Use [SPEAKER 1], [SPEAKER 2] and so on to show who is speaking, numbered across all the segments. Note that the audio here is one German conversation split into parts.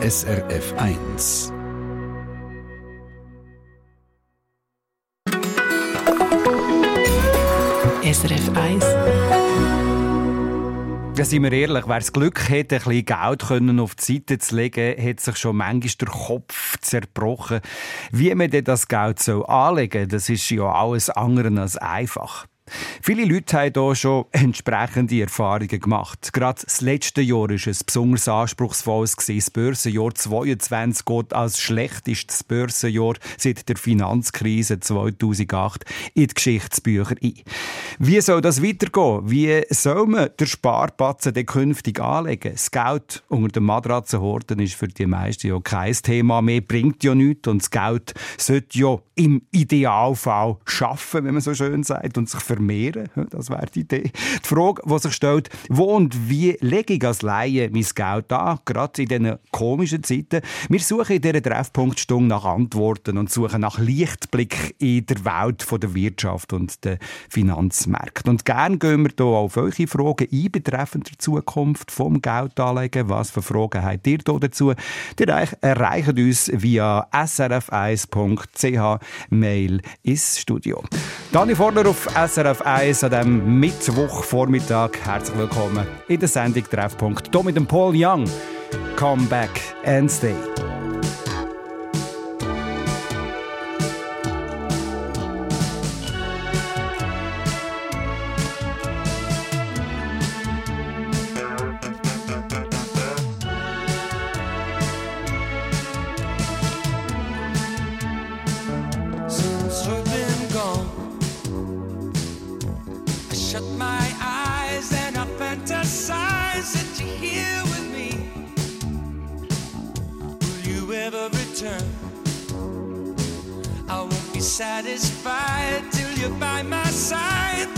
[SPEAKER 1] SRF 1.
[SPEAKER 2] SRF 1.
[SPEAKER 3] Ja, sind wir ehrlich, wer das Glück hat, ein bisschen Geld können auf die Seite zu legen, hat sich schon manchmal der Kopf zerbrochen. Wie man denn das Geld so anlegen soll, das ist ja alles andere als einfach. Viele Leute haben hier schon entsprechende Erfahrungen gemacht. Gerade das letzte Jahr war ein besonders anspruchsvolles. Das Börsenjahr 2022 geht als schlechtestes Börsenjahr seit der Finanzkrise 2008 in die Geschichtsbücher ein. Wie soll das weitergehen? Wie soll man den Sparpatzen denn künftig anlegen? Das Geld unter den Matratzenhorten ist für die meisten ja kein Thema mehr, bringt ja nichts und das Geld sollte ja im Idealfall schaffen, wenn man so schön sagt, und sich vermehren. Das wäre die Idee. Die Frage, die sich stellt, wo und wie lege ich als Laie mein Geld an, gerade in diesen komischen Zeiten. Wir suchen in dieser Treffpunktstunde nach Antworten und suchen nach Lichtblick in der Welt der Wirtschaft und der Finanzmärkte. Und gerne gehen wir hier auf eure Fragen ein betreffend der Zukunft vom Geldanlegen. Was für Fragen habt ihr hier dazu? Ihr erreicht uns via srf1.ch Mail ins Studio. Dani Vorner auf SRF 1 an diesem Mittwochvormittag. Herzlich willkommen in der Sendung Treffpunkt. Hier mit dem Paul Young. Come back and stay.
[SPEAKER 4] Satisfied till you're by my side.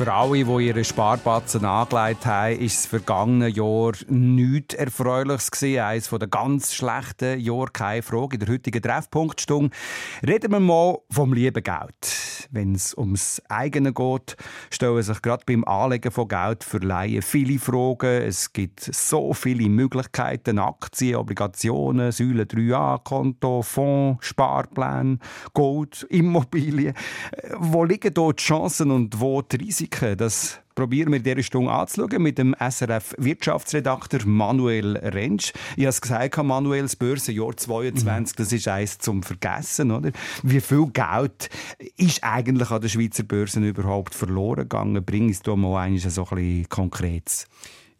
[SPEAKER 3] Für alle, die ihre Sparbatzen angelegt haben, ist das vergangene Jahr nichts Erfreuliches. Eines der ganz schlechten Jahre, keine Frage. In der heutigen Treffpunktstunde reden wir mal vom lieben Geld. Wenn es ums eigene geht, stellen sich gerade beim Anlegen von Geld für Laien viele Fragen. Es gibt so viele Möglichkeiten. Aktien, Obligationen, Säule 3a-Konto, Fonds, Sparpläne, Gold, Immobilien. Wo liegen dort die Chancen und wo die Risiken? Risiken. Das probieren wir in dieser Stunde anzuschauen mit dem SRF-Wirtschaftsredakteur Manuel Rentsch. Ich habe es gesagt, Manuel, das Börsenjahr 22, das ist eins zum Vergessen. Oder? Wie viel Geld ist eigentlich an der Schweizer Börse überhaupt verloren gegangen? Bring es doch mal ein so ein bisschen Konkretes.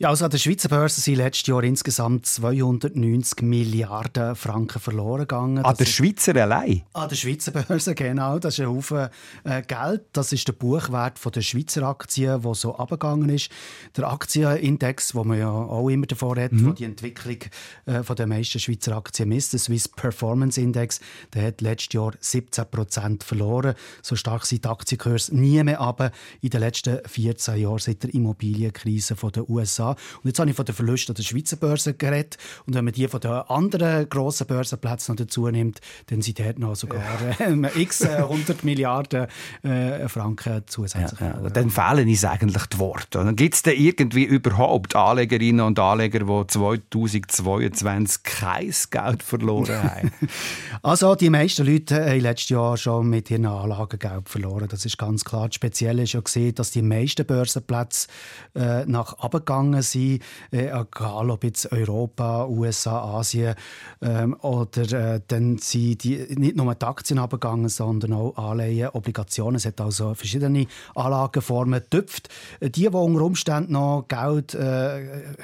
[SPEAKER 2] Ja, also an der Schweizer Börse sind letztes Jahr insgesamt 290 Milliarden Franken verloren gegangen.
[SPEAKER 3] An der Schweizer allein?
[SPEAKER 2] An der Schweizer Börse, genau. Das ist ein Haufen äh, Geld. Das ist der Buchwert von der Schweizer Aktien, der so abgegangen ist. Der Aktienindex, wo man ja auch immer davor redet, mhm. wo die Entwicklung äh, von der meisten Schweizer Aktien misst, der Swiss Performance Index, der hat letztes Jahr 17 Prozent verloren. So stark sind die Aktienkurse nie mehr aber in den letzten 14 Jahren seit der Immobilienkrise von den USA. Und jetzt habe ich von den Verlusten der Schweizer Börse geredet. Und wenn man die von den anderen grossen Börsenplätzen noch dazu nimmt, dann sind dort noch sogar äh, x 100 Milliarden äh, Franken zusätzlich. Ja,
[SPEAKER 3] ja. Dann fehlen uns eigentlich die Worte. Gibt es denn irgendwie überhaupt Anlegerinnen und Anleger, die 2022 kein Geld verloren haben?
[SPEAKER 2] also die meisten Leute haben letztes Jahr schon mit ihren Anlagen Geld verloren. Das ist ganz klar. Das Spezielle ist ja gesehen, dass die meisten Börsenplätze äh, nach abgegangen gegangen sind, äh, egal ob jetzt Europa, USA, Asien ähm, oder äh, dann sind die nicht nur die Aktien abgegangen, sondern auch Anleihen, Obligationen. Es hat also verschiedene Anlageformen getüpft. Die, die unter Umständen noch Geld äh,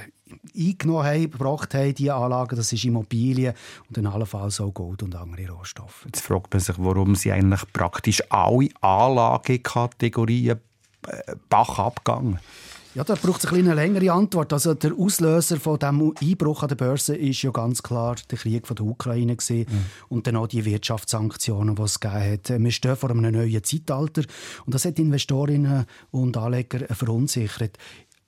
[SPEAKER 2] eingenommen haben, gebracht haben, diese Anlagen, das ist Immobilien und in allenfalls auch Gold und andere Rohstoffe.
[SPEAKER 3] Jetzt fragt man sich, warum sie eigentlich praktisch alle Anlagekategorien äh, Bach abgegangen
[SPEAKER 2] ja, da braucht es eine längere Antwort. Also der Auslöser von dem Einbruch an der Börse ist ja ganz klar der Krieg von der Ukraine gewesen mhm. und dann auch die Wirtschaftssanktionen, die es gegeben hat. Wir stehen vor einem neuen Zeitalter und das hat Investorinnen und Anleger verunsichert.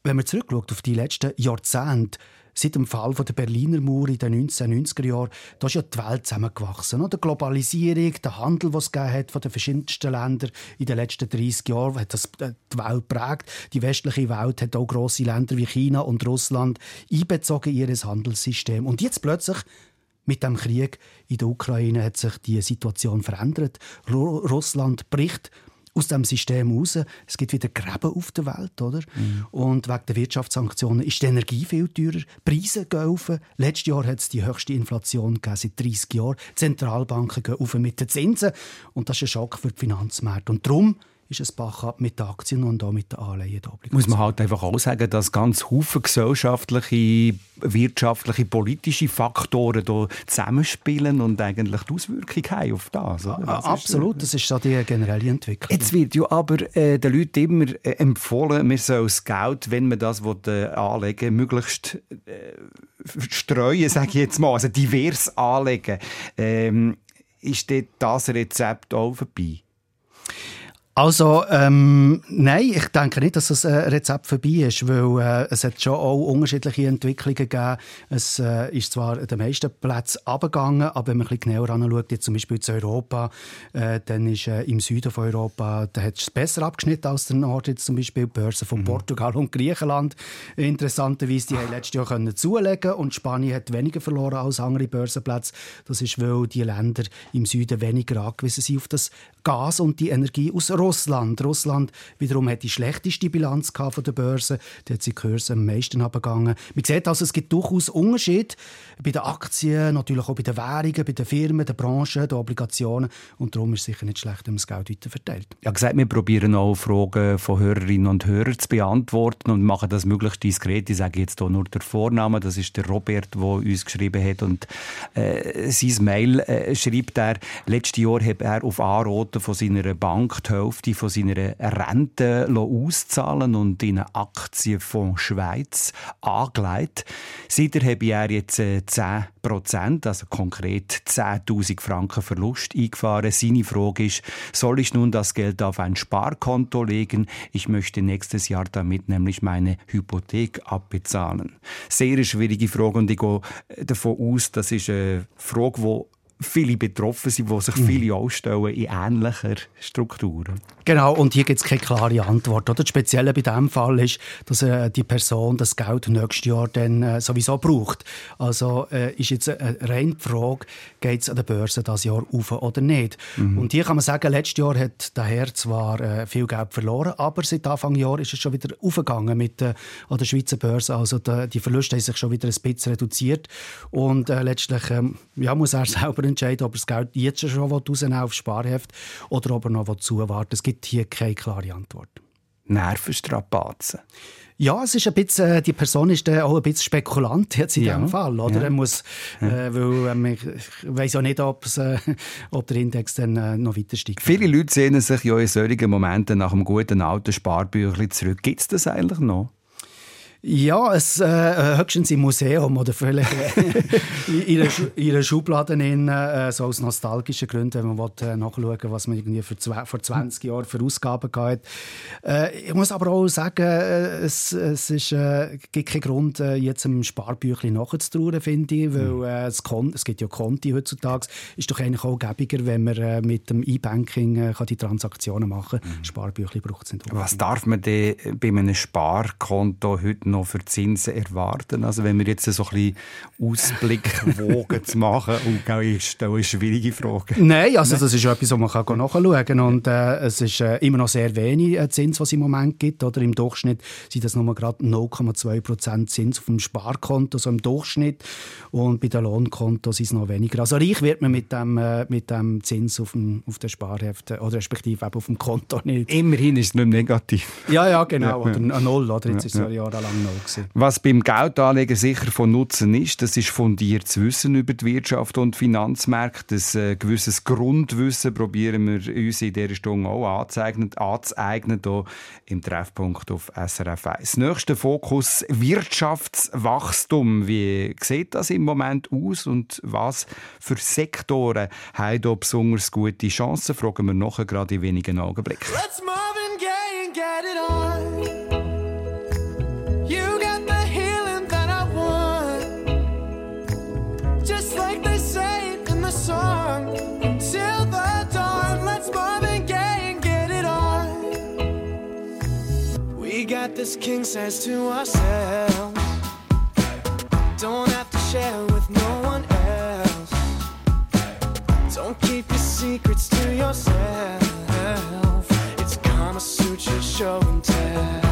[SPEAKER 2] Wenn man zurückschaut auf die letzten Jahrzehnte, Seit dem Fall der Berliner Mauer in den 1990er Jahren, da ist ja die Welt zusammengewachsen. Die Globalisierung, der Handel, den es hat von den verschiedensten Ländern in den letzten 30 Jahren, hat das äh, die Welt geprägt. Die westliche Welt hat auch grosse Länder wie China und Russland einbezogen in ihr Handelssystem. Und jetzt plötzlich mit dem Krieg in der Ukraine hat sich die Situation verändert. Russland bricht aus dem System raus. Es gibt wieder Gräben auf der Welt, oder? Mhm. Und wegen der Wirtschaftssanktionen ist die Energie viel teurer. Preise gehen auf. Letztes Jahr hat es die höchste Inflation seit 30 Jahren. Die Zentralbanken gehen auf mit den Zinsen. Und das ist ein Schock für die Finanzmärkte. Und darum ist es Bach ab mit den Aktien und auch mit den Anleihen.
[SPEAKER 3] Muss man halt einfach auch sagen, dass ganz Haufen gesellschaftliche, wirtschaftliche, politische Faktoren hier zusammenspielen und eigentlich die Auswirkung haben auf das.
[SPEAKER 2] Das Absolut, ist, das ist so die generelle Entwicklung.
[SPEAKER 3] Jetzt wird ja aber äh, den Leuten immer äh, empfohlen, man soll das Geld, wenn man das will, äh, anlegen möglichst äh, streuen, sage ich jetzt mal, also divers anlegen. Ähm, ist das Rezept auch vorbei?
[SPEAKER 2] Also, ähm, nein, ich denke nicht, dass das äh, Rezept vorbei ist, weil äh, es hat schon auch unterschiedliche Entwicklungen gegeben. Es äh, ist zwar an den meisten Plätzen abgegangen, aber wenn man ein bisschen genauer anschaut, jetzt zum Beispiel zu Europa, äh, dann ist äh, im Süden von Europa, da hat es besser abgeschnitten als der Nord, jetzt zum Beispiel die Börsen von mhm. Portugal und Griechenland. Interessanterweise, die haben letztes Jahr können zulegen und Spanien hat weniger verloren als andere Börsenplätze. Das ist, weil die Länder im Süden weniger angewiesen sind auf das Gas und die Energie aus Russland. Russland. Russland wiederum hat die schlechteste Bilanz von der Börse. Da hat die Kurse am meisten abgegangen. Man sieht also, es gibt durchaus Unterschiede bei den Aktien, natürlich auch bei den Währungen, bei den Firmen, den Branchen, den Obligationen. Und darum ist es sicher nicht schlecht, wenn man das Geld weiter verteilt.
[SPEAKER 3] Ja, gesagt, wir probieren auch Fragen von Hörerinnen und Hörern zu beantworten und machen das möglichst diskret. Ich sage jetzt hier nur der Vorname. Das ist der Robert, der uns geschrieben hat. Und äh, sein Mail äh, schreibt er, letztes Jahr hat er auf Anraten von seiner Bank die Hälfte
[SPEAKER 5] von seiner Rente auszahlen und in einen Aktienfonds Schweiz angelegt. Seither habe er jetzt 10 äh, Prozent, also konkret 10.000 Franken Verlust eingefahren. Seine Frage ist, soll ich nun das Geld auf ein Sparkonto legen? Ich möchte nächstes Jahr damit nämlich meine Hypothek abbezahlen. Sehr schwierige Frage und ich gehe davon aus, das ist eine Frage, die viele betroffen sind, wo sich mhm. viele ausstellen in ähnlicher Strukturen.
[SPEAKER 2] Genau, und hier gibt es keine klare Antwort. Oder? Das Spezielle bei diesem Fall ist, dass äh, die Person das Geld nächstes Jahr dann äh, sowieso braucht. Also äh, ist jetzt eine reine Frage, geht es an der Börse das Jahr auf oder nicht. Mhm. Und hier kann man sagen, letztes Jahr hat der Herr zwar äh, viel Geld verloren, aber seit Anfang Jahr ist es schon wieder aufgegangen mit äh, an der Schweizer Börse. Also die, die Verluste haben sich schon wieder ein bisschen reduziert. Und äh, letztlich ähm, ja, muss er selber entscheiden, ob er das Geld jetzt schon rausnehmen aufs Sparheft oder ob er noch zuwarten Es gibt hier keine klare Antwort.
[SPEAKER 5] Nervenstrapazen.
[SPEAKER 2] Ja, es ist ein bisschen, äh, die Person ist auch ein bisschen Spekulant jetzt in ja. diesem Fall. Oder? Ja. Er muss, äh, weil, ähm, ich, weiß ja nicht, ob, äh, ob der Index dann äh, noch weiter steigt.
[SPEAKER 5] Viele Leute sehen sich ja in solchen Momenten nach einem guten alten Sparbüchlein zurück. Gibt es das eigentlich noch?
[SPEAKER 2] Ja, es, äh, höchstens im Museum oder vielleicht äh, in, einer Schublade in, äh, so aus nostalgischen Gründen, wenn man will, äh, nachschauen was man irgendwie für zwei, vor 20 Jahren für Ausgaben hatte. Äh, ich muss aber auch sagen, äh, es, es ist, äh, gibt keinen Grund, äh, jetzt einem Sparbüchlein nachzutrauen, finde ich, weil äh, es, es gibt ja Konti heutzutage. ist doch eigentlich auch gäbiger, wenn man äh, mit dem E-Banking äh, die Transaktionen machen kann. Mhm. Sparbüchlein braucht es nicht.
[SPEAKER 5] Was darf man denn bei einem Sparkonto heute noch für Zinsen erwarten? Also wenn wir jetzt so ein bisschen Ausblick wogen zu machen, und auch ist eine schwierige Frage.
[SPEAKER 2] Nein, also das ist etwas, was man kann nachschauen kann. Und äh, es ist äh, immer noch sehr wenig äh, Zins, was es im Moment gibt. Oder im Durchschnitt sind das nur gerade 0,2 Prozent Zins auf dem Sparkonto, so im Durchschnitt. Und bei den Lohnkontos sind es noch weniger. Also reich wird man mit dem, äh, mit dem Zins auf dem, auf dem Sparheft oder respektive auf dem Konto nicht.
[SPEAKER 5] Immerhin ist es nicht negativ.
[SPEAKER 2] Ja, ja, genau. Ja, ja. Oder ein Null, oder? Jetzt ja, ist es ja jahrelang Gewesen.
[SPEAKER 5] Was beim Geldanlegen sicher von Nutzen ist, das ist fundiertes Wissen über die Wirtschaft und Finanzmärkte. Ein äh, gewisses Grundwissen probieren wir uns in dieser Stunde auch anzueignen, anzueignen hier im Treffpunkt auf SRF 1. Nächster Fokus Wirtschaftswachstum. Wie sieht das im Moment aus und was für Sektoren haben hier besonders gute Chancen? Fragen wir nachher gerade in wenigen Augenblicken. Let's Marvin Gaye and get it on. This king size to ourselves. Don't have to share with no one else. Don't keep your secrets to yourself. It's Kama Sutra show and tell.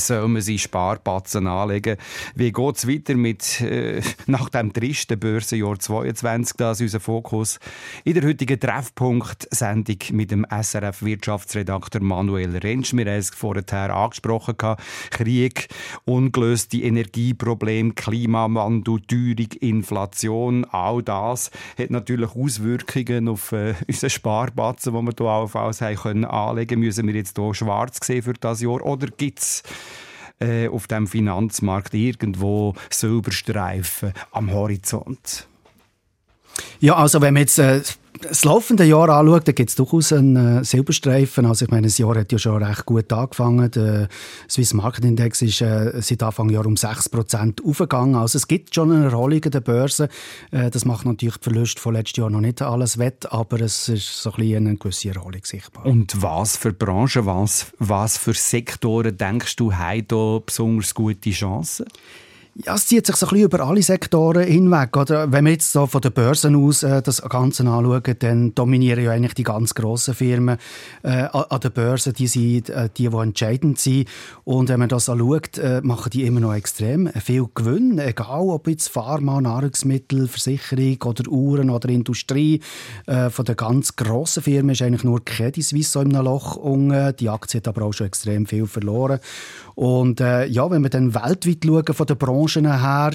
[SPEAKER 3] Soll man seine Sparpatzen anlegen? Wie geht es weiter mit äh, nach dem tristen Börsenjahr 22? Das ist unser Fokus in der heutigen Treffpunkt-Sendung mit dem SRF-Wirtschaftsredakteur Manuel Rentsch. Wir haben es vorher angesprochen. Krieg, ungelöste Energieprobleme, Klimawandel, Teuerung, Inflation, all das hat natürlich Auswirkungen auf äh, unseren Sparbatzen, den wir hier allenfalls haben können anlegen Müssen wir jetzt hier schwarz sehen für das Jahr? Oder gibt es äh, auf dem Finanzmarkt irgendwo Silberstreifen am Horizont?
[SPEAKER 2] Ja, also wenn man jetzt äh, das laufende Jahr anschaut, dann gibt es durchaus einen äh, Silberstreifen. Also ich meine, das Jahr hat ja schon recht gut angefangen. Der Swiss Market Index ist äh, seit Anfang Jahr um 6% aufgegangen. Also es gibt schon eine Erholung an der Börse. Äh, das macht natürlich die Verluste von letztes Jahr noch nicht alles wett, aber es ist so ein eine gewisse Erholung sichtbar.
[SPEAKER 3] Und was für Branchen, was, was für Sektoren denkst du, haben da besonders gute Chancen?
[SPEAKER 2] Ja, es zieht sich so ein bisschen über alle Sektoren hinweg. Oder wenn wir jetzt so von den Börsen aus äh, das Ganze anschauen, dann dominieren ja eigentlich die ganz grossen Firmen äh, an an der Börse, die, sind, äh, die, die entscheidend sind. Und wenn man das anschaut, äh, machen die immer noch extrem viel Gewinn, egal ob jetzt Pharma, Nahrungsmittel, Versicherung oder Uhren oder Industrie. Äh, von den ganz grossen Firmen ist eigentlich nur Credit Suisse so in einem Loch unten. Die Aktie hat aber auch schon extrem viel verloren. Und äh, ja, wenn wir dann weltweit schauen, von den Branchen her,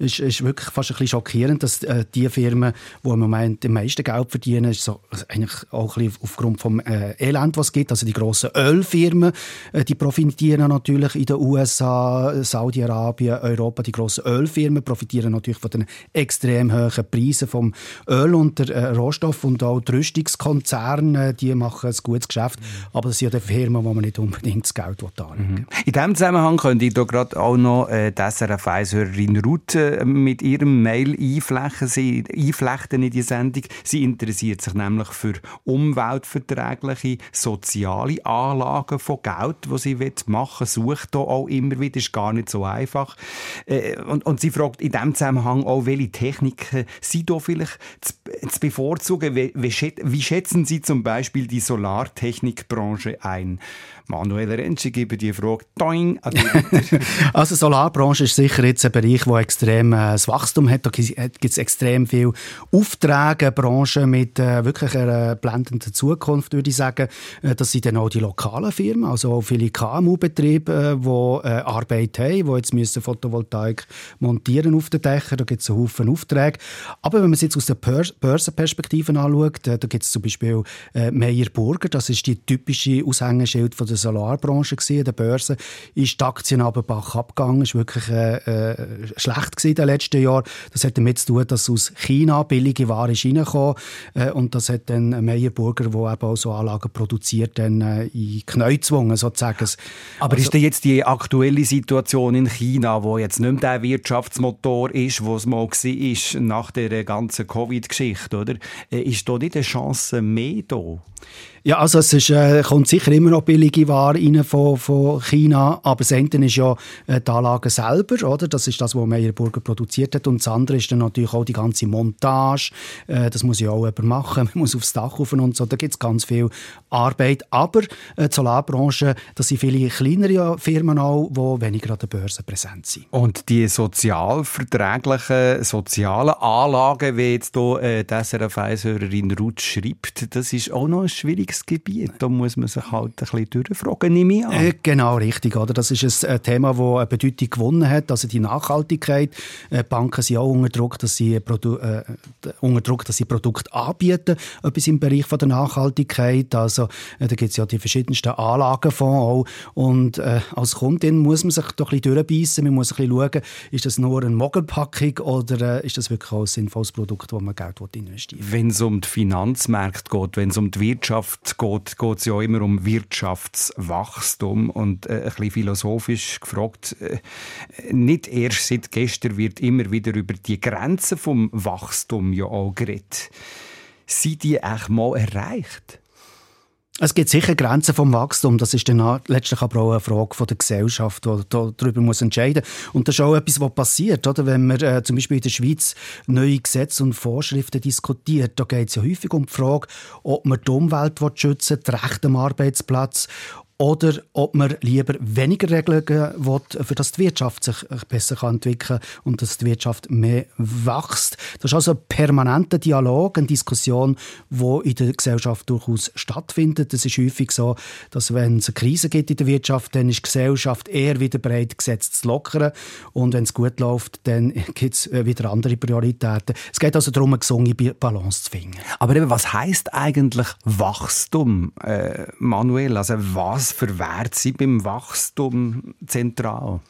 [SPEAKER 2] ist, ist wirklich fast ein bisschen schockierend, dass äh, die Firmen, die im Moment am meisten Geld verdienen, ist so, also eigentlich auch ein bisschen aufgrund vom äh, Elend, was es gibt, also die grossen Ölfirmen, äh, die profitieren natürlich in den USA, Saudi-Arabien, Europa, die grossen Ölfirmen profitieren natürlich von den extrem hohen Preisen vom Öl und der äh, Rohstoff. Und auch die Rüstungskonzerne, äh, die machen ein gutes Geschäft, aber das sind ja die Firmen, wo man nicht unbedingt das Geld anlegen will.
[SPEAKER 3] In diesem Zusammenhang könnte ich da gerade auch noch äh, die SRF 1-Hörerin Ruth mit ihrem Mail einflechten, sie, in die Sendung. Sie interessiert sich nämlich für umweltverträgliche soziale Anlagen von Geld, die sie machen will, sucht da auch immer wieder, ist gar nicht so einfach. Äh, und, und sie fragt in diesem Zusammenhang auch, welche Techniken sind da vielleicht zu, zu bevorzugen? Wie, wie schätzen Sie zum Beispiel die Solartechnikbranche ein? Manuel Rentsch, gebe die Frage dich weiter.
[SPEAKER 2] Also die Solarbranche ist sicher jetzt ein Bereich, der extrem äh, Wachstum hat. Da gibt es extrem viele Aufträge, eine Branche mit äh, wirklich einer blendenden Zukunft, würde ich sagen. Äh, das sind dann auch die lokalen Firmen, also auch viele KMU-Betriebe, äh, die äh, Arbeit haben, die jetzt müssen Photovoltaik montieren auf den Dächern. Da gibt es einen Haufen Aufträge. Aber wenn man es jetzt aus der Börs Börsenperspektive anschaut, äh, da gibt es zum Beispiel äh, Meyer Burger, das ist die typische Aushängeschild von der Solarbranche gewesen. Der Börse ist die Aktien aber bach abgegangen, ist wirklich äh, äh, schlecht gewesen in den letzten Jahren. Das hat damit zu tun, dass aus China billige Ware ist reingekommen äh, und das hat dann Meyer Burger, wo eben auch so Anlagen produziert, dann äh, in Knie gezwungen sozusagen.
[SPEAKER 3] Aber ist denn jetzt die aktuelle Situation in China, wo jetzt nicht mehr der Wirtschaftsmotor ist, wo es mal war, nach der ganzen Covid-Geschichte, oder? Äh, Ist da nicht eine Chance mehr da?
[SPEAKER 2] Ja, also es ist, äh, kommt sicher immer noch billige Ware rein von, von China, aber das eine ist ja äh, die Anlage selber, oder? Das ist das, was Meyer Burger produziert hat. Und das andere ist dann natürlich auch die ganze Montage. Äh, das muss ja auch jemand machen. Man muss aufs Dach rauf und so. Da gibt es ganz viel Arbeit. Aber äh, die Solarbranche, das sind viele kleinere Firmen auch, die weniger an der Börse präsent sind.
[SPEAKER 3] Und die sozialverträglichen, sozialen Anlagen, wie jetzt hier äh, die SRF-Hörerin Ruth schreibt, das ist auch noch ein schwieriges Gebiet. Da muss man sich halt ein bisschen durchfragen, nehme ich an.
[SPEAKER 2] Äh, genau, richtig. Oder? Das ist ein äh, Thema, das eine Bedeutung gewonnen hat, also die Nachhaltigkeit. Äh, die Banken sind auch unter Druck, dass sie, Produ äh, unter Druck, dass sie Produkte anbieten, etwas im Bereich von der Nachhaltigkeit. Also, äh, da gibt es ja die verschiedensten Anlagenfonds auch. Und äh, als Kundin muss man sich doch ein bisschen durchbeissen. Man muss ein bisschen schauen, ist das nur eine Mogelpackung oder äh, ist das wirklich auch ein sinnvolles Produkt, wo man Geld investieren will.
[SPEAKER 3] Wenn es um die Finanzmärkte geht, wenn es um die Wirtschaft geht, geht es ja immer um Wirtschaftswachstum. Und äh, ein bisschen philosophisch gefragt, äh, nicht erst seit gestern wird immer wieder über die Grenzen vom Wachstum ja auch geredet. Sind die echt mal erreicht?
[SPEAKER 2] Es gibt sicher Grenzen vom Wachstum. Das ist dann letztlich aber auch eine Frage von der Gesellschaft, die da darüber muss entscheiden muss. Und das ist auch etwas, was passiert. Oder? Wenn man äh, zum Beispiel in der Schweiz neue Gesetze und Vorschriften diskutiert, da geht es ja häufig um die Frage, ob man die Umwelt schützen will, das Recht am Arbeitsplatz oder ob man lieber weniger Regeln will, für dass die Wirtschaft sich besser entwickeln kann und dass die Wirtschaft mehr wächst. Das ist also ein permanenter Dialog, eine Diskussion, die in der Gesellschaft durchaus stattfindet. Es ist häufig so, dass wenn es eine Krise gibt in der Wirtschaft, dann ist die Gesellschaft eher wieder bereit, Gesetze zu lockern. Und wenn es gut läuft, dann gibt es wieder andere Prioritäten. Es geht also darum, eine gesunde Balance zu finden.
[SPEAKER 3] Aber eben, was heißt eigentlich Wachstum, äh, Manuel? Also was für Werte sind beim Wachstum zentral?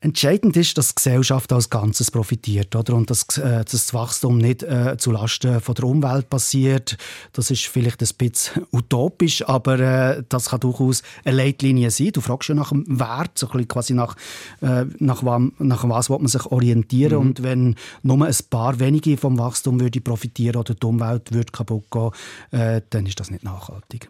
[SPEAKER 2] Entscheidend ist, dass die Gesellschaft als Ganzes profitiert oder? und dass, äh, dass das Wachstum nicht äh, zulasten von der Umwelt passiert. Das ist vielleicht ein bisschen utopisch, aber äh, das kann durchaus eine Leitlinie sein. Du fragst ja nach dem Wert, so ein bisschen quasi nach, äh, nach, wam, nach was will man sich orientieren und wenn nur ein paar wenige vom Wachstum würde profitieren oder die Umwelt würde kaputt gehen, äh, dann ist das nicht nachhaltig.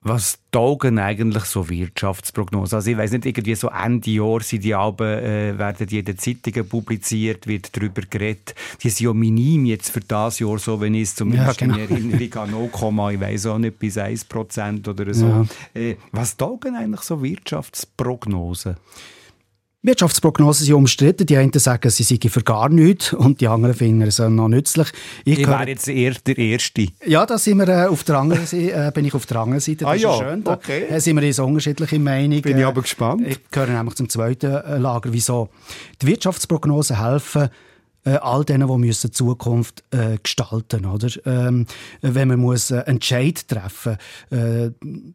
[SPEAKER 3] Was taugen eigentlich so Wirtschaftsprognosen? Also ich weiß nicht, irgendwie so Ende Jahr sind die Alben, äh, werden die in den Zeitungen publiziert, wird darüber geredet. Die sind ja minim jetzt für das Jahr, so wenn ich es zumindest
[SPEAKER 2] Ja, genau.
[SPEAKER 3] in Erinnerung habe, 0, ich weiß auch nicht, bis 1 Prozent oder so.
[SPEAKER 2] Ja.
[SPEAKER 3] Äh, was taugen eigentlich so Wirtschaftsprognosen?
[SPEAKER 2] Wirtschaftsprognosen sind umstritten. Die einen sagen, sie seien für gar nichts und die anderen finden, es noch nützlich. Ich
[SPEAKER 3] Ich wäre jetzt eher der Erste.
[SPEAKER 2] Ja, da sind wir äh, auf der anderen Seite, äh, bin ich auf der anderen Seite. Das
[SPEAKER 3] Ah
[SPEAKER 2] ist
[SPEAKER 3] ja,
[SPEAKER 2] schön. Da
[SPEAKER 3] okay.
[SPEAKER 2] äh, sind wir in so unterschiedliche Meinungen.
[SPEAKER 3] Bin ich aber gespannt.
[SPEAKER 2] Ich gehöre nämlich zum zweiten äh, Lager. Wieso? Die Wirtschaftsprognosen helfen all denen, die müssen die Zukunft äh, gestalten oder? Ähm, wenn man muss äh, Entscheid treffen äh,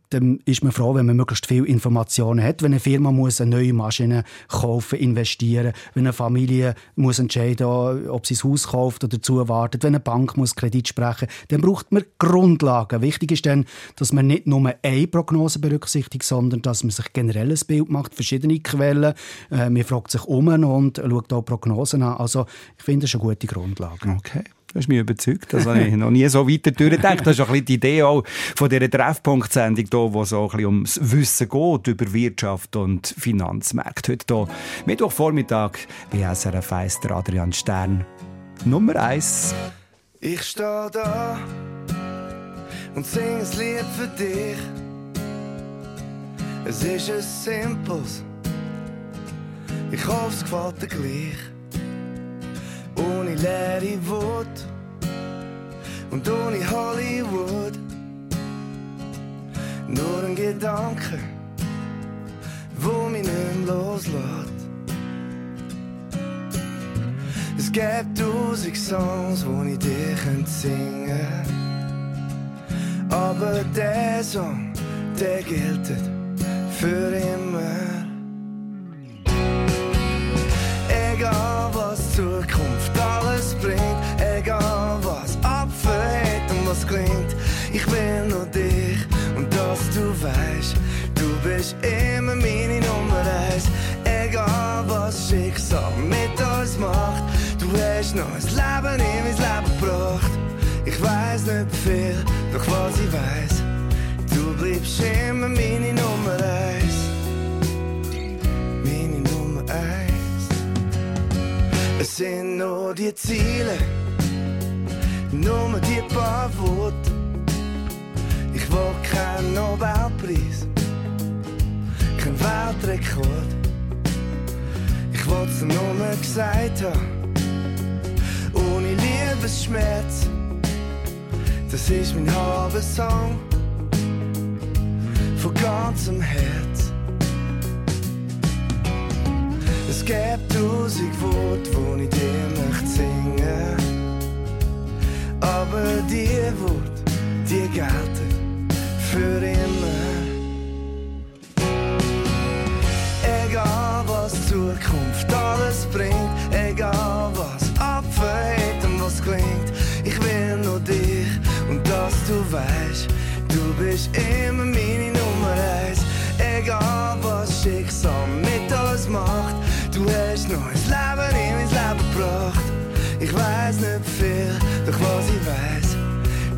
[SPEAKER 2] dann ist man froh, wenn man möglichst viel Informationen hat. Wenn eine Firma muss eine neue Maschine kaufen, investieren, wenn eine Familie muss entscheiden, ob sie das Haus kauft oder zuwartet, wenn eine Bank muss Kredit sprechen, dann braucht man Grundlagen. Wichtig ist dann, dass man nicht nur eine Prognose berücksichtigt, sondern dass man sich generell ein Bild macht, verschiedene Quellen. Äh, man fragt sich um und schaut auch Prognosen an. Also ich finde, das ist eine gute Grundlage.
[SPEAKER 3] Okay. Du hast mich überzeugt. Das habe ich noch nie so weiter durchgedacht. Das ist auch ein bisschen die Idee auch von dieser Treffpunkt-Sendung, hier, wo es auch ein bisschen ums Wissen geht über Wirtschaft und Finanzmärkte. Heute hier, Mittwochvormittag, bei SRF 1, der Adrian Stern. Nummer 1.
[SPEAKER 6] Ich steh da und sing ein Lied für dich. Es ist ein simples, ich hoffe, es gefällt dir gleich. Leere Wut und ohne Hollywood. Nur ein Gedanke, wo mich nicht loslässt. Es gibt tausend Songs, wo ich könnte singen Aber der Song, der gilt für immer. Egal was Zukunft ich will nur dich und dass du weißt, du bist immer meine Nummer eins. Egal was Schicksal mit uns macht, du hast noch ein Leben in mein Leben gebracht. Ich weiß nicht viel, doch was ich weiß, du bleibst immer meine Nummer eins. Meine Nummer eins. Es sind nur die Ziele, nur die paar Worte. Ich will keinen Nobelpreis, kein Weltrekord. Ich wollt's nur mal gesagt haben, ohne Liebesschmerz. Das ist mein halber Song, von ganzem Herz. Es gibt tausend Worte, wo ich dir möchte singen. Aber die Worte, die gelten für immer. Egal was Zukunft alles bringt, egal was abfällt und was klingt, ich will nur dich und dass du weißt, du bist immer meine Nummer eins. Egal was Schicksal mit uns macht, du hast ein Leben in mein Leben gebracht. Ich weiß nicht viel, doch was ich weiß,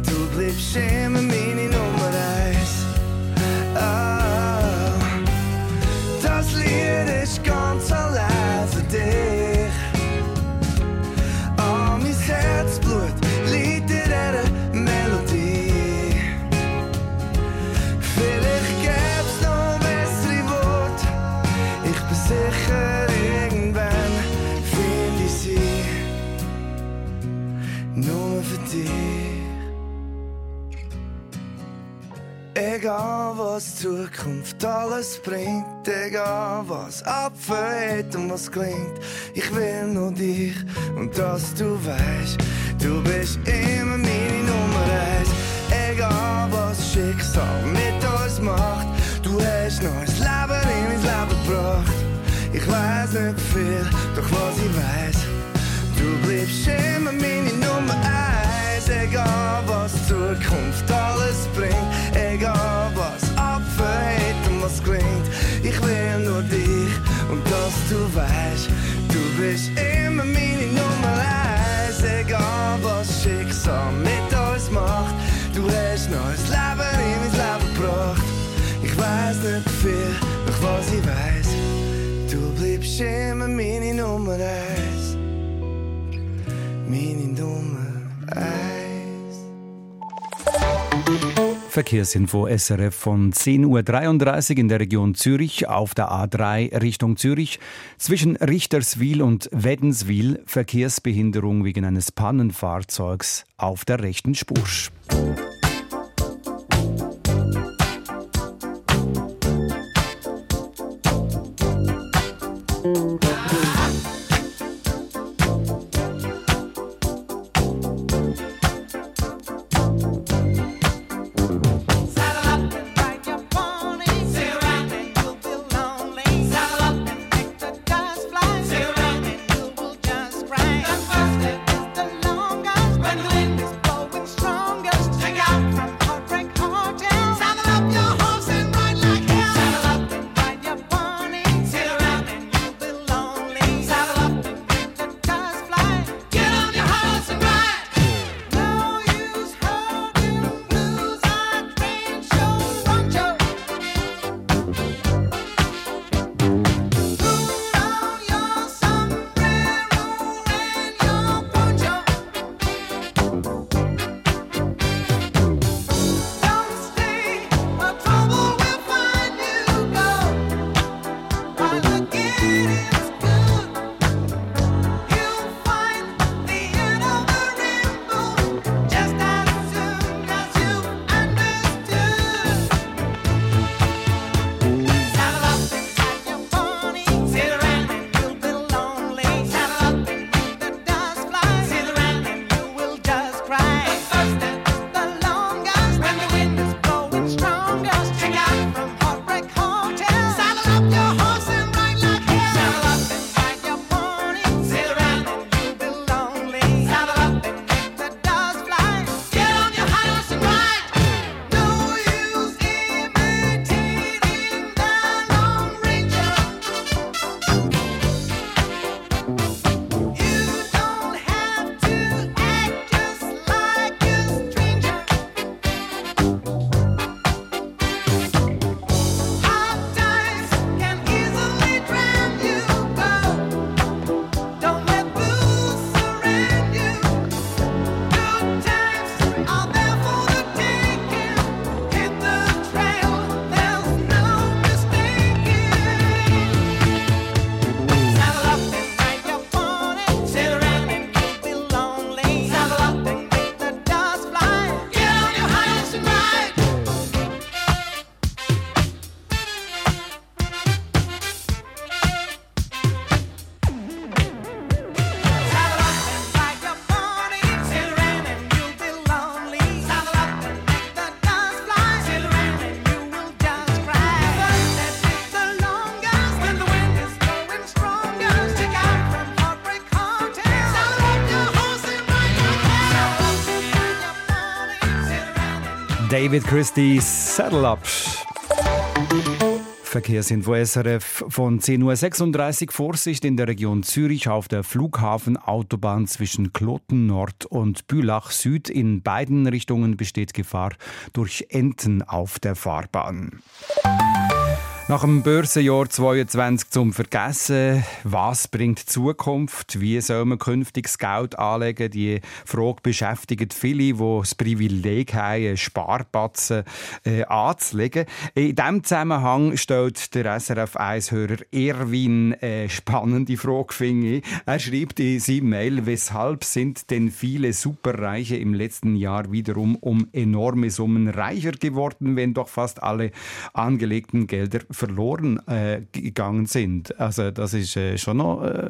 [SPEAKER 6] du bleibst immer meine Nummer Egal was Zukunft alles bringt, egal was abfällt und was klingt, ich will nur dich und dass du weißt, du bist immer meine Nummer eins. Egal was Schicksal mit uns macht, du hast ein Leben in mein Leben gebracht. Ich weiß nicht viel, doch was ich weiß, du bleibst immer meine Nummer eins ist egal, was Zukunft alles bringt, egal was abfällt und was klingt. Ich will nur dich und dass du weißt, du bist immer meine Nummer eins. Egal was Schicksal mit uns macht, du hast neues Leben in mein Leben gebracht. Ich weiß nicht viel, doch was ich weiß, du bleibst immer meine Nummer eins.
[SPEAKER 7] Verkehrsinfo SRF von 10.33 Uhr in der Region Zürich auf der A3 Richtung Zürich. Zwischen Richterswil und Wädenswil Verkehrsbehinderung wegen eines Pannenfahrzeugs auf der rechten Spur. David Christie, Saddle Up. Verkehrsinfo SRF von 10.36 Uhr. Vorsicht in der Region Zürich auf der Flughafenautobahn zwischen Kloten Nord und Bülach Süd. In beiden Richtungen besteht Gefahr durch Enten auf der Fahrbahn. Nach dem Börsenjahr 22 zum Vergessen, was bringt die Zukunft? Wie soll man künftig Geld anlegen? Die Frage beschäftigt viele, die das Privileg haben, Sparbatzen äh, anzulegen. In diesem Zusammenhang stellt der SRF 1-Hörer Erwin eine spannende Frage. Er schreibt in seinem Mail, weshalb sind denn viele Superreiche im letzten Jahr wiederum um enorme Summen reicher geworden, wenn doch fast alle angelegten Gelder verloren äh, gegangen sind. Also das ist äh, schon noch äh,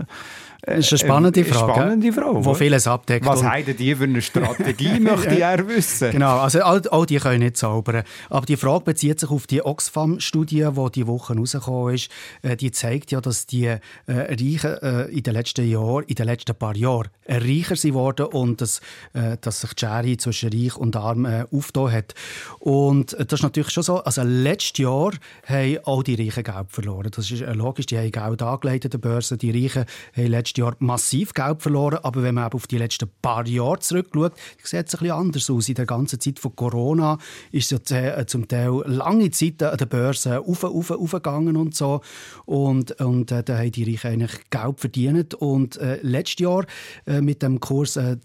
[SPEAKER 2] Das ist eine spannende
[SPEAKER 7] äh,
[SPEAKER 2] Frage.
[SPEAKER 7] spannende Frage,
[SPEAKER 2] Wo vieles abdeckt.
[SPEAKER 7] Was haben die für eine Strategie, möchte eher wissen.
[SPEAKER 2] Genau, also all, all die können nicht zaubern. Aber die Frage bezieht sich auf die Oxfam-Studie, die die Woche rausgekommen ist. Äh, Die zeigt ja, dass die äh, Reichen äh, in den letzten Jahren, in den letzten paar Jahren äh, reicher sind worden und dass, äh, dass sich die Schere zwischen Reich und Arm äh, aufgetan hat. Und äh, das ist natürlich schon so. Also letztes Jahr haben all die Reichen Geld verloren. Das ist äh, logisch, die haben Geld angelegt an der Börse. Die Reichen haben letztes letztes Jahr massiv Geld verloren, aber wenn man eben auf die letzten paar Jahre zurückschaut, sieht es ein bisschen anders aus. In der ganzen Zeit von Corona ist ja äh, zum Teil lange Zeit an der Börse auf, auf, aufgegangen und so. Und, und äh, da haben die Reichen eigentlich Geld verdient. Und äh, letztes Jahr äh, mit dem Kurs äh,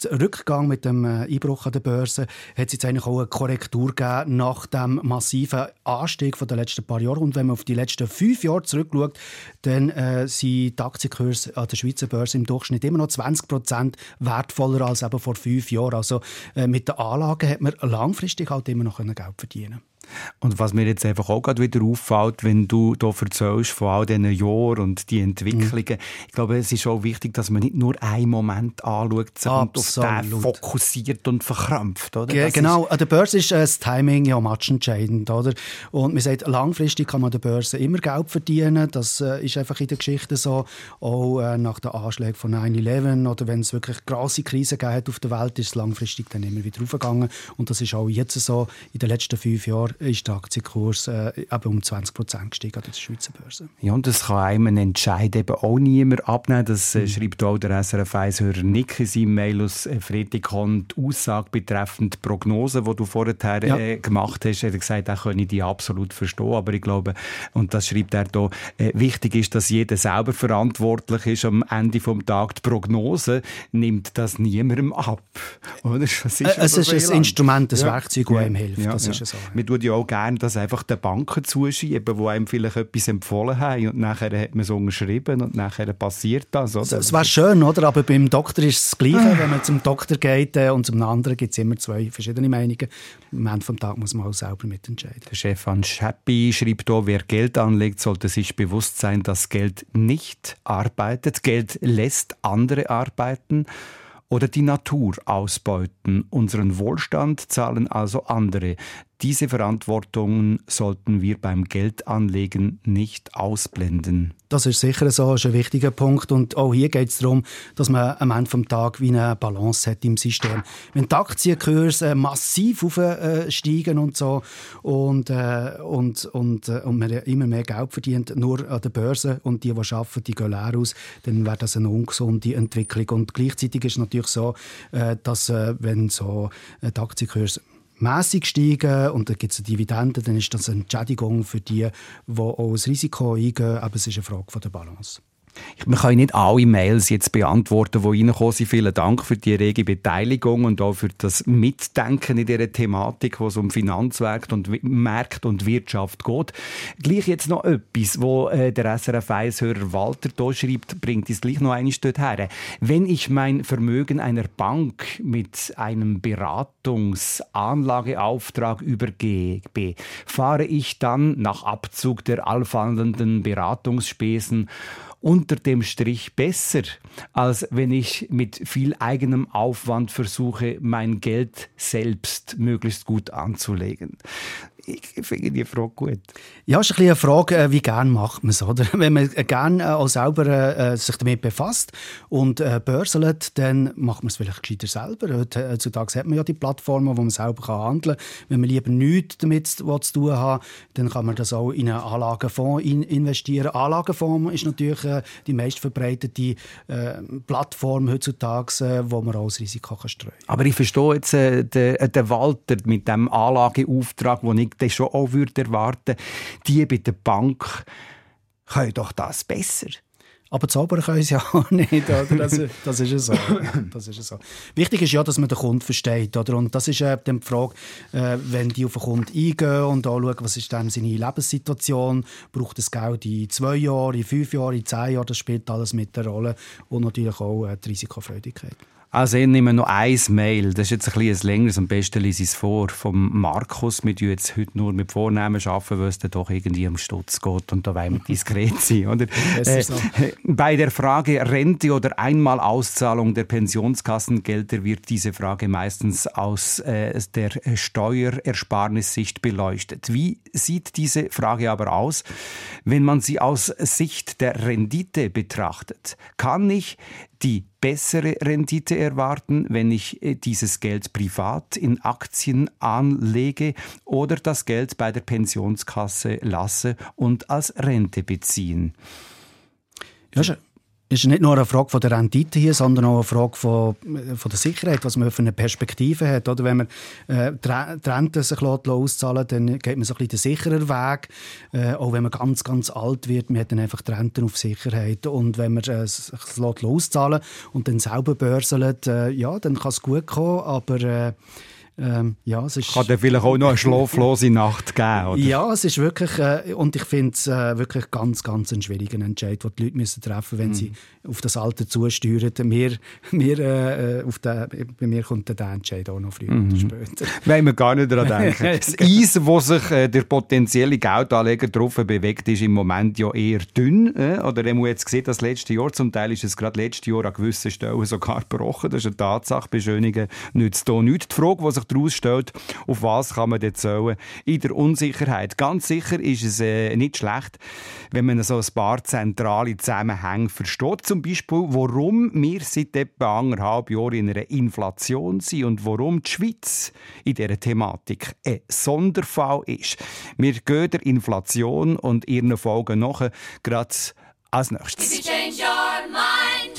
[SPEAKER 2] mit dem äh, Einbruch an der Börse, hat es jetzt eigentlich auch eine Korrektur gegeben nach dem massiven Anstieg von den letzten paar Jahren und wenn man auf die letzten fünf Jahre zurückschaut, dann äh, sind die Aktienkurse an der Schweizer Börse im Durchschnitt immer noch 20 Prozent wertvoller als eben vor fünf Jahren. Also äh, mit den Anlagen hat man langfristig halt immer noch Geld verdienen
[SPEAKER 3] Und was mir jetzt einfach auch gerade wieder auffällt, wenn du da erzählst von all diesen Jahren und die Entwicklungen, ich glaube, es ist auch wichtig, dass man nicht nur einen Moment anschaut, sondern auf den fokussiert und verkrampft. Oder? Das
[SPEAKER 2] genau, an der Börse ist äh, das Timing ja matchentscheidend, oder? Und man sagt, langfristig kann man an der Börse immer Geld verdienen. Das äh, ist einfach in der Geschichte so. Auch äh, nach den Anschlägen von 9-11 oder wenn es wirklich grosse Krisen gegeben hat auf der Welt, ist es langfristig dann immer wieder aufgegangen. Und das ist auch jetzt so. In den letzten fünf Jahren ist der Aktienkurs äh, um 20 Prozent gestiegen an der Schweizer Börse.
[SPEAKER 3] Ja, und das kann einem einen Entscheid eben auch niemand abnehmen. Das
[SPEAKER 2] Mhm.
[SPEAKER 3] äh, schreibt auch der SRF 1-Hörer Nick in seinem Mail aus äh, Freitagabend. Die Aussage betreffend die Prognose, die du vorher
[SPEAKER 2] Ja.
[SPEAKER 3] äh, gemacht hast, hat er gesagt, er könne die absolut verstehen. Aber ich glaube, und das schreibt er da, äh, wichtig ist, dass jeder selber verantwortlich ist am Ende des Tages. Die Prognose nimmt das niemandem ab. Oder?
[SPEAKER 2] Äh, es ist ein. Instrument, ein
[SPEAKER 3] Ja.
[SPEAKER 2] Werkzeug, das
[SPEAKER 3] Ja.
[SPEAKER 2] einem hilft. Das ist.
[SPEAKER 3] Man tut ja auch gerne das einfach den Banken zuschieben, die einem vielleicht etwas empfohlen haben und nachher hat man es unterschrieben und nachher passiert das. Oder?
[SPEAKER 2] Es wäre schön, oder? Aber beim Doktor ist es das Gleiche. Wenn man zum Doktor geht äh, und zum anderen gibt es immer zwei verschiedene Meinungen. Am Ende des Tages muss man auch selber mitentscheiden.
[SPEAKER 3] Der Stefan Schappi schreibt hier, wer Geld anlegt, sollte sich bewusst sein, dass Geld nicht arbeitet. Geld lässt andere arbeiten oder die Natur ausbeuten. Unseren Wohlstand zahlen also andere. Diese Verantwortungen sollten wir beim Geldanlegen nicht ausblenden.
[SPEAKER 2] Das ist sicher so, ist ein wichtiger Punkt. Und auch hier geht es darum, dass man am Ende des Tages wie eine Balance hat im System. Wenn die Aktienkurse äh, massiv aufsteigen und so und, äh, und, und, äh, und man immer mehr Geld verdient, nur an der Börse und die, die arbeiten, die gehen leer aus, dann wäre das eine ungesunde Entwicklung. Und gleichzeitig ist es natürlich so, äh, dass wenn so die Aktienkurse mäßig steigen und dann gibt es eine Dividende, dann ist das eine Entschädigung für die, die auch das Risiko eingehen. Aber es ist eine Frage von der Balance.
[SPEAKER 3] Man kann nicht alle Mails jetzt beantworten, die reinkommen sind. Vielen Dank für die rege Beteiligung und auch für das Mitdenken in dieser Thematik, wo es um Finanzmärkte und, Märkte und Wirtschaft geht. Gleich jetzt noch etwas, wo äh, der SRF 1-Hörer Walter hier schreibt, bringt es gleich noch eines dort her. Wenn ich mein Vermögen einer Bank mit einem Beratungsanlageauftrag übergebe, fahre ich dann nach Abzug der allfallenden Beratungsspesen unter dem Strich besser, als wenn ich mit viel eigenem Aufwand versuche, mein Geld selbst möglichst gut anzulegen. Ich finde die Frage gut.
[SPEAKER 2] Ja, ist ein eine Frage, äh, wie gern macht man es, oder? Wenn man gerne äh, auch selber äh, sich damit befasst und äh, börselt, dann macht man es vielleicht gescheiter selber. Heutzutage hat man ja die Plattformen, wo man selber kann handeln kann. Wenn man lieber nichts damit zu tun hat, dann kann man das auch in einen Anlagefonds in investieren. Anlagefonds ist natürlich äh, die meist verbreitete äh, Plattform heutzutage, äh, wo man auch das Risiko kann streuen kann.
[SPEAKER 3] Aber ich verstehe jetzt äh, den, äh, den Walter mit dem Anlageauftrag, den ich schon auch würde erwarten Die bei der Bank können doch das besser.
[SPEAKER 2] Aber zaubern können sie ja auch nicht, oder? Das, das ist so. Das ist so. Wichtig ist ja, dass man den Kunden versteht, oder? Und das ist äh, dann die Frage, äh, wenn die auf den Kunden eingehen und anschauen, was ist dann seine Lebenssituation, braucht das Geld in zwei Jahren, in fünf Jahren, in zehn Jahren, das spielt alles mit der Rolle und natürlich auch äh, die Risikofreudigkeit.
[SPEAKER 3] Also ich nehme noch ein Mail, das ist jetzt ein bisschen längeres, am besten lese ich es vor, vom Markus. Wir tun jetzt heute nur mit Vornamen arbeiten, weil es dann doch irgendwie um Stutz geht und da wollen wir diskret sein. Oder? Äh, bei der Frage Rente oder Einmalauszahlung der Pensionskassengelder wird diese Frage meistens aus äh, der Steuerersparnissicht beleuchtet. Wie sieht diese Frage aber aus, wenn man sie aus Sicht der Rendite betrachtet? Kann ich die bessere Rendite erwarten, wenn ich äh, dieses Geld privat in Aktien anlege oder das Geld bei der Pensionskasse lasse und als Rente beziehen?
[SPEAKER 2] Ja, ist, nicht nur eine Frage von der Rendite hier, sondern auch eine Frage von, von der Sicherheit, was man für eine Perspektive hat. Oder wenn man äh, die Re- die Rente sich auszahlen dann geht man so ein bisschen den sicheren Weg. Äh, auch wenn man ganz, ganz alt wird, man hat dann einfach die Rente auf Sicherheit. Und wenn man äh, sich auszahlen und dann selber börselt, äh, ja, dann kann es gut kommen, aber äh, ähm, ja, es ist...
[SPEAKER 3] Kann dir vielleicht auch noch eine schlaflose Nacht geben, oder?
[SPEAKER 2] Ja, es ist wirklich, äh, und ich finde es äh, wirklich ganz, ganz ein schwieriger Entscheid, den die Leute müssen treffen wenn sie auf das Alter zusteuern. Mir, mir, äh, auf den, bei mir kommt der Entscheid auch noch früher oder später.
[SPEAKER 3] Wollen wir gar nicht daran denken. Das Eis, wo sich äh, der potenzielle Geldanleger drauf bewegt, ist im Moment ja eher dünn. Äh? Oder er muss jetzt gesehen, das letzte Jahr, zum Teil ist es gerade letztes Jahr an gewissen Stellen sogar gebrochen. Das ist eine Tatsache. Beschönigungen nützt hier nichts. Die Frage, die sich daraus stellt, auf was kann man dort zählen? In der Unsicherheit. Ganz sicher ist es äh, nicht schlecht, wenn man so ein paar zentrale Zusammenhänge versteht. Zum Beispiel, warum wir seit etwa anderthalb Jahren in einer Inflation sind und warum die Schweiz in dieser Thematik ein Sonderfall ist. Wir gehen der Inflation und ihren Folgen nach gerade als nächstes.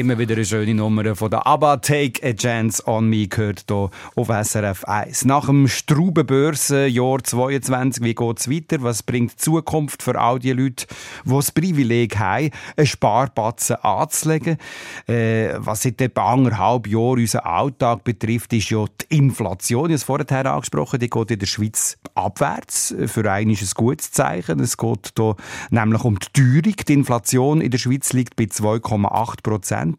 [SPEAKER 3] Immer wieder eine schöne Nummer von der ABBA «Take a Chance on Me» gehört hier auf SRF 1. Nach dem Straubenbörsenjahr 22, wie geht es weiter? Was bringt die Zukunft für all die Leute, die das Privileg haben, einen Sparbatzen anzulegen? Äh, was seit etwa anderthalb Jahren unseren Alltag betrifft, ist ja die Inflation. Ich habe es vorher angesprochen, die geht in der Schweiz abwärts. Für einen ist es ein gutes Zeichen. Es geht hier nämlich um die Teuerung. Die Inflation in der Schweiz liegt bei 2,8 Prozent.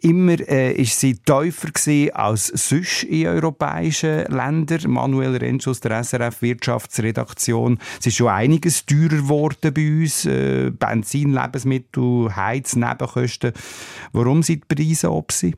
[SPEAKER 3] Immer äh, ist sie tiefer als sonst in europäischen Ländern. Manuel Rentsch aus der SRF Wirtschaftsredaktion. Es ist schon einiges teurer geworden bei uns. Äh, Benzin, Lebensmittel, Heiz, Nebenkosten. Warum sind die Preise ob sie?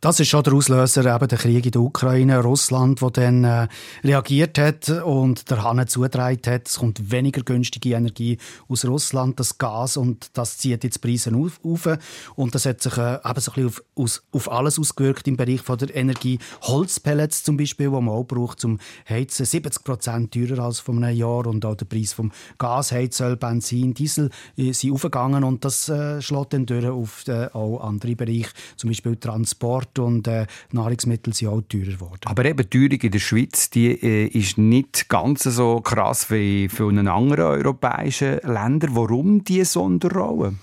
[SPEAKER 2] Das ist schon der Auslöser, eben der Krieg in der Ukraine, Russland, wo dann äh, reagiert hat und der Hahn zugetragen hat. Es kommt weniger günstige Energie aus Russland, das Gas, und das zieht jetzt die Preise auf. auf. Und das hat sich äh, eben so ein bisschen auf, aus, auf alles ausgewirkt im Bereich von der Energie. Holzpellets zum Beispiel, die man auch braucht zum Heizen, 70 Prozent teurer als vor einem Jahr. Und auch der Preis vom Gas, Heizöl, Benzin, Diesel äh, sind aufgegangen. Und das äh, schlägt dann durch auf äh, auch andere Bereiche, zum Beispiel Transport und äh, Nahrungsmittel sind auch teurer geworden.
[SPEAKER 3] Aber eben die Teuerung in der Schweiz die, äh, ist nicht ganz so krass wie in vielen anderen europäischen Ländern. Warum diese Sonderrolle?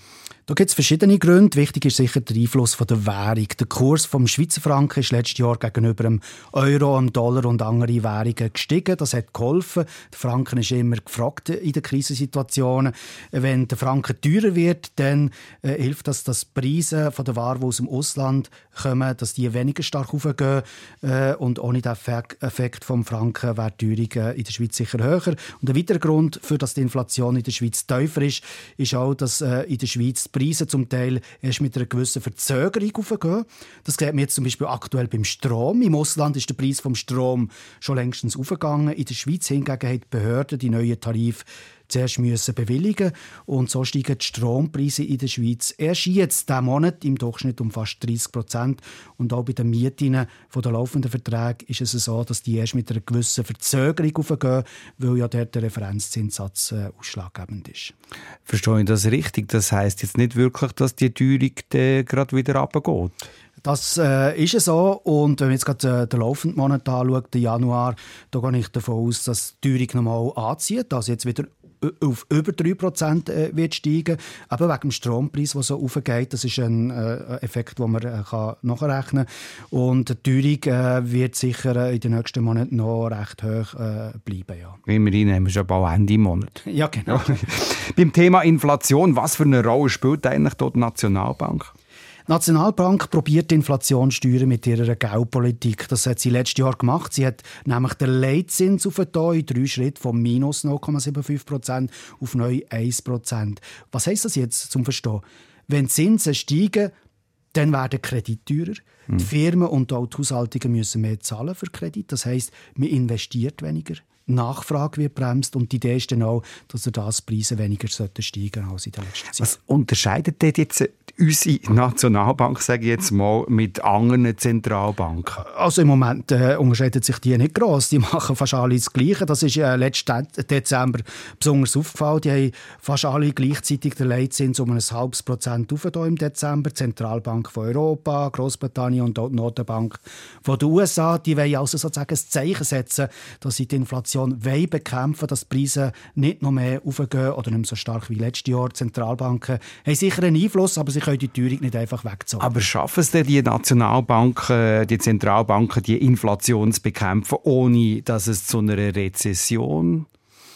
[SPEAKER 2] Da gibt es verschiedene Gründe. Wichtig ist sicher der Einfluss von der Währung. Der Kurs vom Schweizer Franken ist letztes Jahr gegenüber dem Euro, dem Dollar und anderen Währungen gestiegen. Das hat geholfen. Der Franken ist immer gefragt in den Krisensituationen. Wenn der Franken teurer wird, dann äh, hilft das, dass die Preise von der Ware, die aus dem Ausland kommen, dass die weniger stark aufgehen. Äh, und ohne den Effekt, vom Franken wäre die Teuerung äh, in der Schweiz sicher höher. Und ein weiterer Grund, für dass die Inflation in der Schweiz tiefer ist, ist auch, dass äh, in der Schweiz Preise zum Teil erst mit einer gewissen Verzögerung aufgehen. Das sieht man jetzt zum Beispiel aktuell beim Strom. Im Ausland ist der Preis vom Strom schon längstens aufgegangen. In der Schweiz hingegen haben die Behörden die neuen Tarife zuerst müssen bewilligen und so steigen die Strompreise in der Schweiz erst jetzt diesen Monat im Durchschnitt um fast 30 Prozent und auch bei den Mieten von den laufenden Verträgen ist es so, dass die erst mit einer gewissen Verzögerung aufgehen, weil ja dort der Referenzzinssatz äh, ausschlaggebend ist.
[SPEAKER 3] Verstehe ich das richtig? Das heißt jetzt nicht wirklich, dass die Teuerung gerade wieder runtergeht?
[SPEAKER 2] Das äh, ist es so. Und wenn man jetzt gerade äh, den laufenden Monat anschaut, den Januar, da gehe ich davon aus, dass die Teuerung nochmal anzieht. Also jetzt wieder auf über 3% äh, wird steigen. Aber wegen dem Strompreis, der so aufgeht, das ist ein äh, Effekt, den man äh, kann nachrechnen kann. Und die Teuerung wird sicher in den nächsten Monaten noch recht hoch bleiben. Ja.
[SPEAKER 3] Immerhin haben wir schon bald Ende Monat.
[SPEAKER 2] ja, genau.
[SPEAKER 3] Beim Thema Inflation, was für eine Rolle spielt eigentlich dort die Nationalbank?
[SPEAKER 2] Die Nationalbank probiert die Inflation zu steuern mit ihrer Geldpolitik. Das hat sie letztes Jahr gemacht. Sie hat nämlich den Leitzins auf in drei Schritten von minus 0,75 Prozent auf neu 1 Prozent. Was heisst das jetzt zum Verstehen? Wenn die Zinsen steigen, dann werden Kredite teurer. Die Firmen und auch die Haushaltungen müssen mehr zahlen für Kredit. Das heisst, man investiert weniger. Nachfrage wird bremst und die Idee ist dann auch, dass er das Preise weniger sollten steigen als in der letzten Zeit.
[SPEAKER 3] Was unterscheidet dort jetzt unsere Nationalbank, sage ich jetzt mal, mit anderen Zentralbanken?
[SPEAKER 2] Also im Moment äh, unterscheiden sich die nicht gross. Die machen fast alle das Gleiche. Das ist äh, letzten Dezember besonders aufgefallen. Die haben fast alle gleichzeitig den Leitzins um ein halbes Prozent aufgetan im Dezember. Die Zentralbank von Europa, Großbritannien und auch die Notenbank von den USA. Die wollen also sozusagen ein Zeichen setzen, dass sie die Inflation wollen bekämpfen dass die Preise nicht noch mehr aufgehen oder nicht mehr so stark wie letztes Jahr. Die Zentralbanken haben sicher einen Einfluss, aber sie können die Teuerung nicht einfach wegzogen.
[SPEAKER 3] Aber schaffen es denn die Nationalbanken, die Zentralbanken, die Inflation zu bekämpfen, ohne dass es zu einer Rezession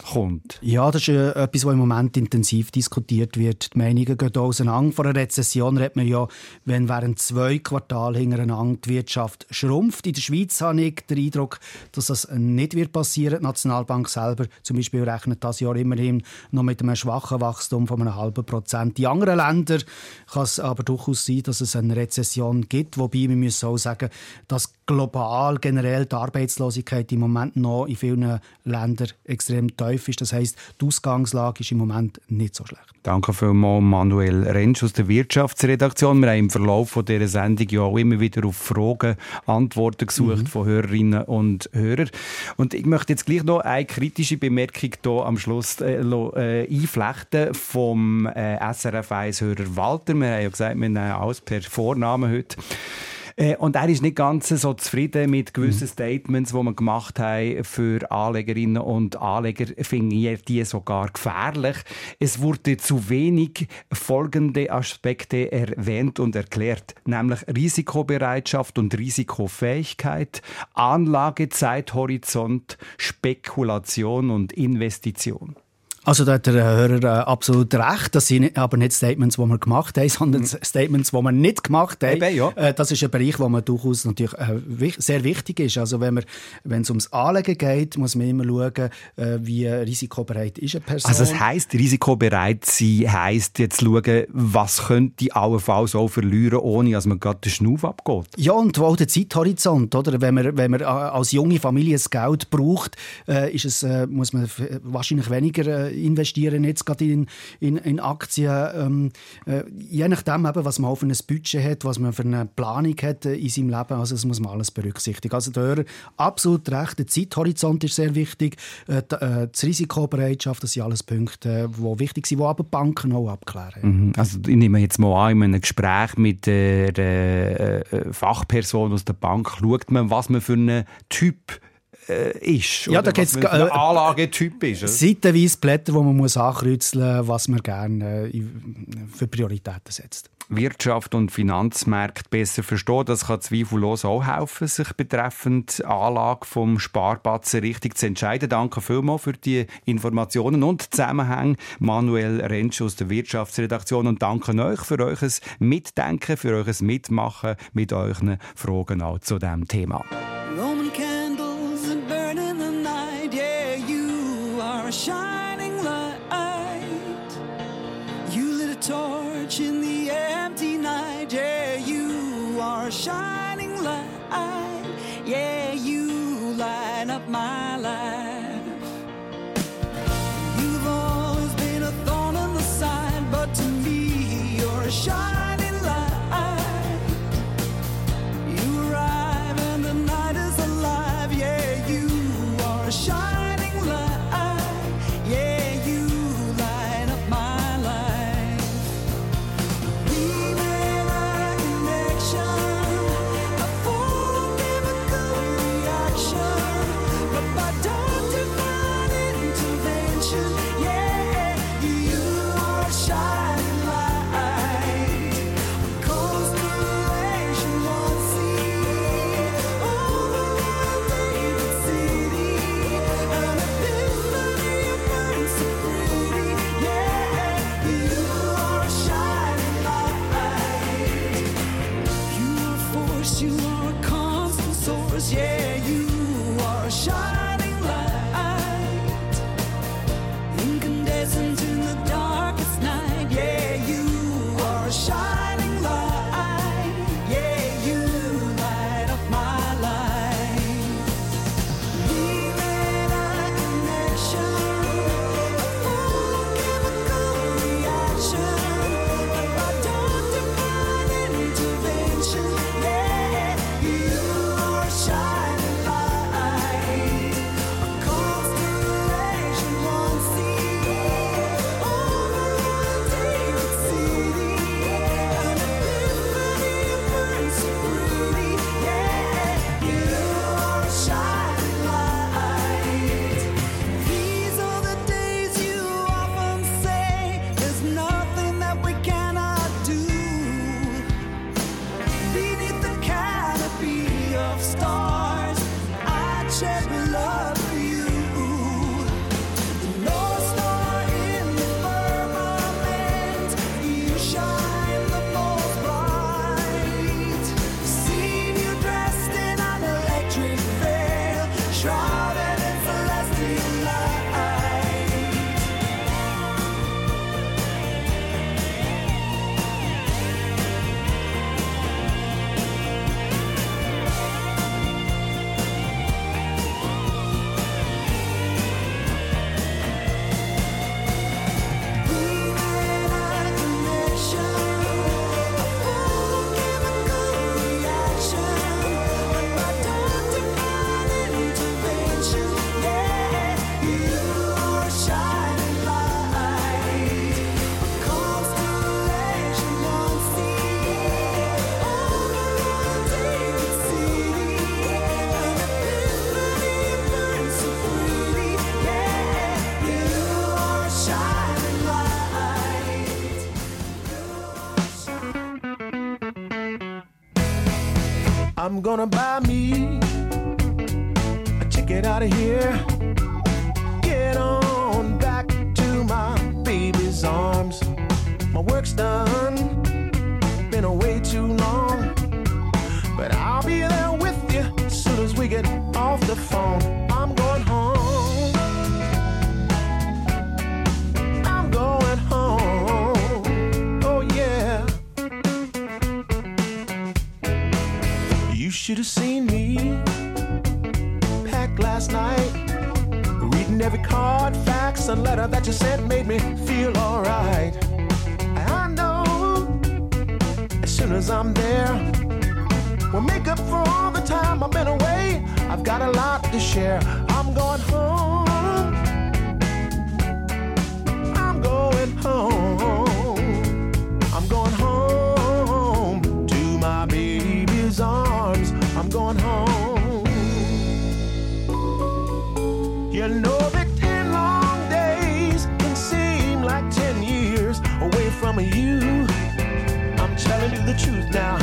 [SPEAKER 3] kommt?
[SPEAKER 2] Ja, das ist äh, etwas, was im Moment intensiv diskutiert wird. Die Meinungen gehen auseinander. Vor einer Rezession redet man ja, wenn während zwei Quartale hintereinander die Wirtschaft schrumpft. In der Schweiz habe ich den Eindruck, dass das nicht wird passieren. Die Nationalbank selber zum Beispiel rechnet das Jahr immerhin noch mit einem schwachen Wachstum von einem halben Prozent. In anderen Ländern kann es aber durchaus sein, dass es eine Rezession gibt. Wobei wir müssen auch sagen, dass global generell die Arbeitslosigkeit im Moment noch in vielen Ländern extrem tief tief ist. Das heisst, die Ausgangslage ist im Moment nicht so schlecht.
[SPEAKER 3] Danke vielmals, Manuel Rentsch aus der Wirtschaftsredaktion. Wir haben im Verlauf von dieser Sendung ja auch immer wieder auf Fragen Antworten gesucht von Hörerinnen und Hörern. Und ich möchte jetzt gleich noch eine kritische Bemerkung hier am Schluss äh, äh, einflechten vom äh, SRF 1-Hörer Walter. Wir haben ja gesagt, wir nehmen alles per Vornamen heute. Äh, Und er ist nicht ganz so zufrieden mit gewissen Statements, die man gemacht haben für Anlegerinnen und Anleger, finde er die sogar gefährlich. Es wurde zu wenig folgende Aspekte erwähnt und erklärt, nämlich Risikobereitschaft und Risikofähigkeit, Anlagezeithorizont, Spekulation und Investition.
[SPEAKER 2] Also da hat der Hörer äh, absolut recht. Das sind aber nicht Statements, die wir gemacht haben, sondern Statements, die wir nicht gemacht haben.
[SPEAKER 3] Mhm. Eben, ja.
[SPEAKER 2] Äh, das ist ein Bereich, wo man durchaus natürlich äh, wich- sehr wichtig ist. Also wenn man, wenn es ums Anlegen geht, muss man immer schauen, äh, wie risikobereit ist eine Person.
[SPEAKER 3] Also es heisst, risikobereit sein heisst jetzt schauen, was könnte ich allenfalls auch verlieren, ohne dass man gerade den Schnuff abgeht.
[SPEAKER 2] Ja, und auch der Zeithorizont, oder? Wenn man, wenn man äh, als junge Familie das Geld braucht, äh, ist es, äh, muss man wahrscheinlich weniger äh, investieren, jetzt gerade in, in, in Aktien. Ähm, äh, je nachdem, eben, was man für ein Budget hat, was man für eine Planung hat äh, in seinem Leben, also das muss man alles berücksichtigen. Also der Hörer absolut recht, der Zeithorizont ist sehr wichtig, äh, die, äh, die Risikobereitschaft, das sind alles Punkte, die wichtig sind, die aber Banken auch abklären.
[SPEAKER 3] Mhm. Also ich nehme jetzt mal an, in einem Gespräch mit der äh, äh, Fachperson aus der Bank schaut man, was man für ein Typ äh, ist.
[SPEAKER 2] Ja, da
[SPEAKER 3] man für ein
[SPEAKER 2] äh,
[SPEAKER 3] Anlagetyp ist. oder?
[SPEAKER 2] Seitenweise Blätter, wo man muss ankreuzeln muss, was man gerne äh, für Prioritäten setzt.
[SPEAKER 3] Wirtschaft und Finanzmärkte besser verstehen, das kann zweifellos auch helfen, sich betreffend Anlage vom Sparbatzen richtig zu entscheiden. Danke vielmals für die Informationen und Zusammenhänge. Manuel Rentsch aus der Wirtschaftsredaktion und danke euch für euer Mitdenken, für euer Mitmachen mit euren Fragen auch zu diesem Thema.
[SPEAKER 5] I'm gonna buy me a ticket out of here. Get on back to my baby's arms. My work's done, been away too long. But I'll be there with you soon as we get off the phone. Should have seen me packed last night. Reading every card, fax, and letter that you sent made me feel alright. I know as soon as I'm there, we'll make up for all the time I've been away. I've got a lot to share. Now.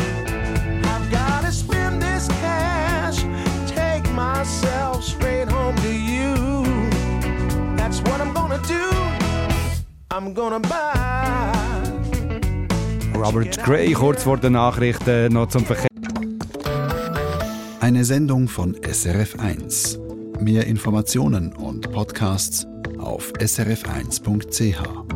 [SPEAKER 5] I've gotta spend this cash, take myself straight home to you. That's what I'm gonna do. I'm gonna buy.
[SPEAKER 3] Robert Gray, kurz vor den Nachrichten noch zum Verkehr.
[SPEAKER 1] Eine Sendung von SRF1. Mehr Informationen und Podcasts auf srf1.ch.